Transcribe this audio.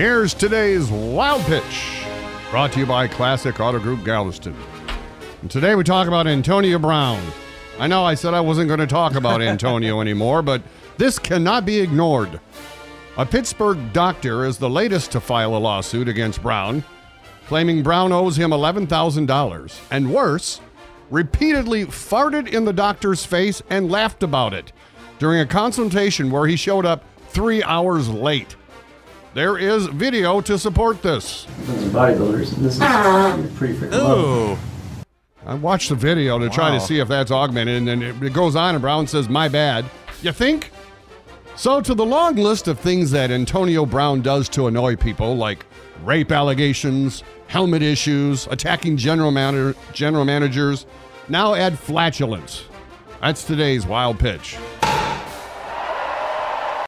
Here's today's Wild Pitch, brought to you by Classic Auto Group Galveston. And today we talk about Antonio Brown. I know I said I wasn't going to talk about Antonio anymore, but this cannot be ignored. A Pittsburgh doctor is the latest to file a lawsuit against Brown, claiming Brown owes him $11,000. And worse, repeatedly farted in the doctor's face and laughed about it during a consultation where he showed up three hours late. There is video to support this. Those are bodybuilders. This is ah. pretty freaking low. Ooh. I watched the video to try to see if that's augmented, and then it, it goes on, and Brown says, My bad. You think? So, to the long list of things that Antonio Brown does to annoy people, like rape allegations, helmet issues, attacking general, manager, general managers, now add flatulence. That's today's wild pitch.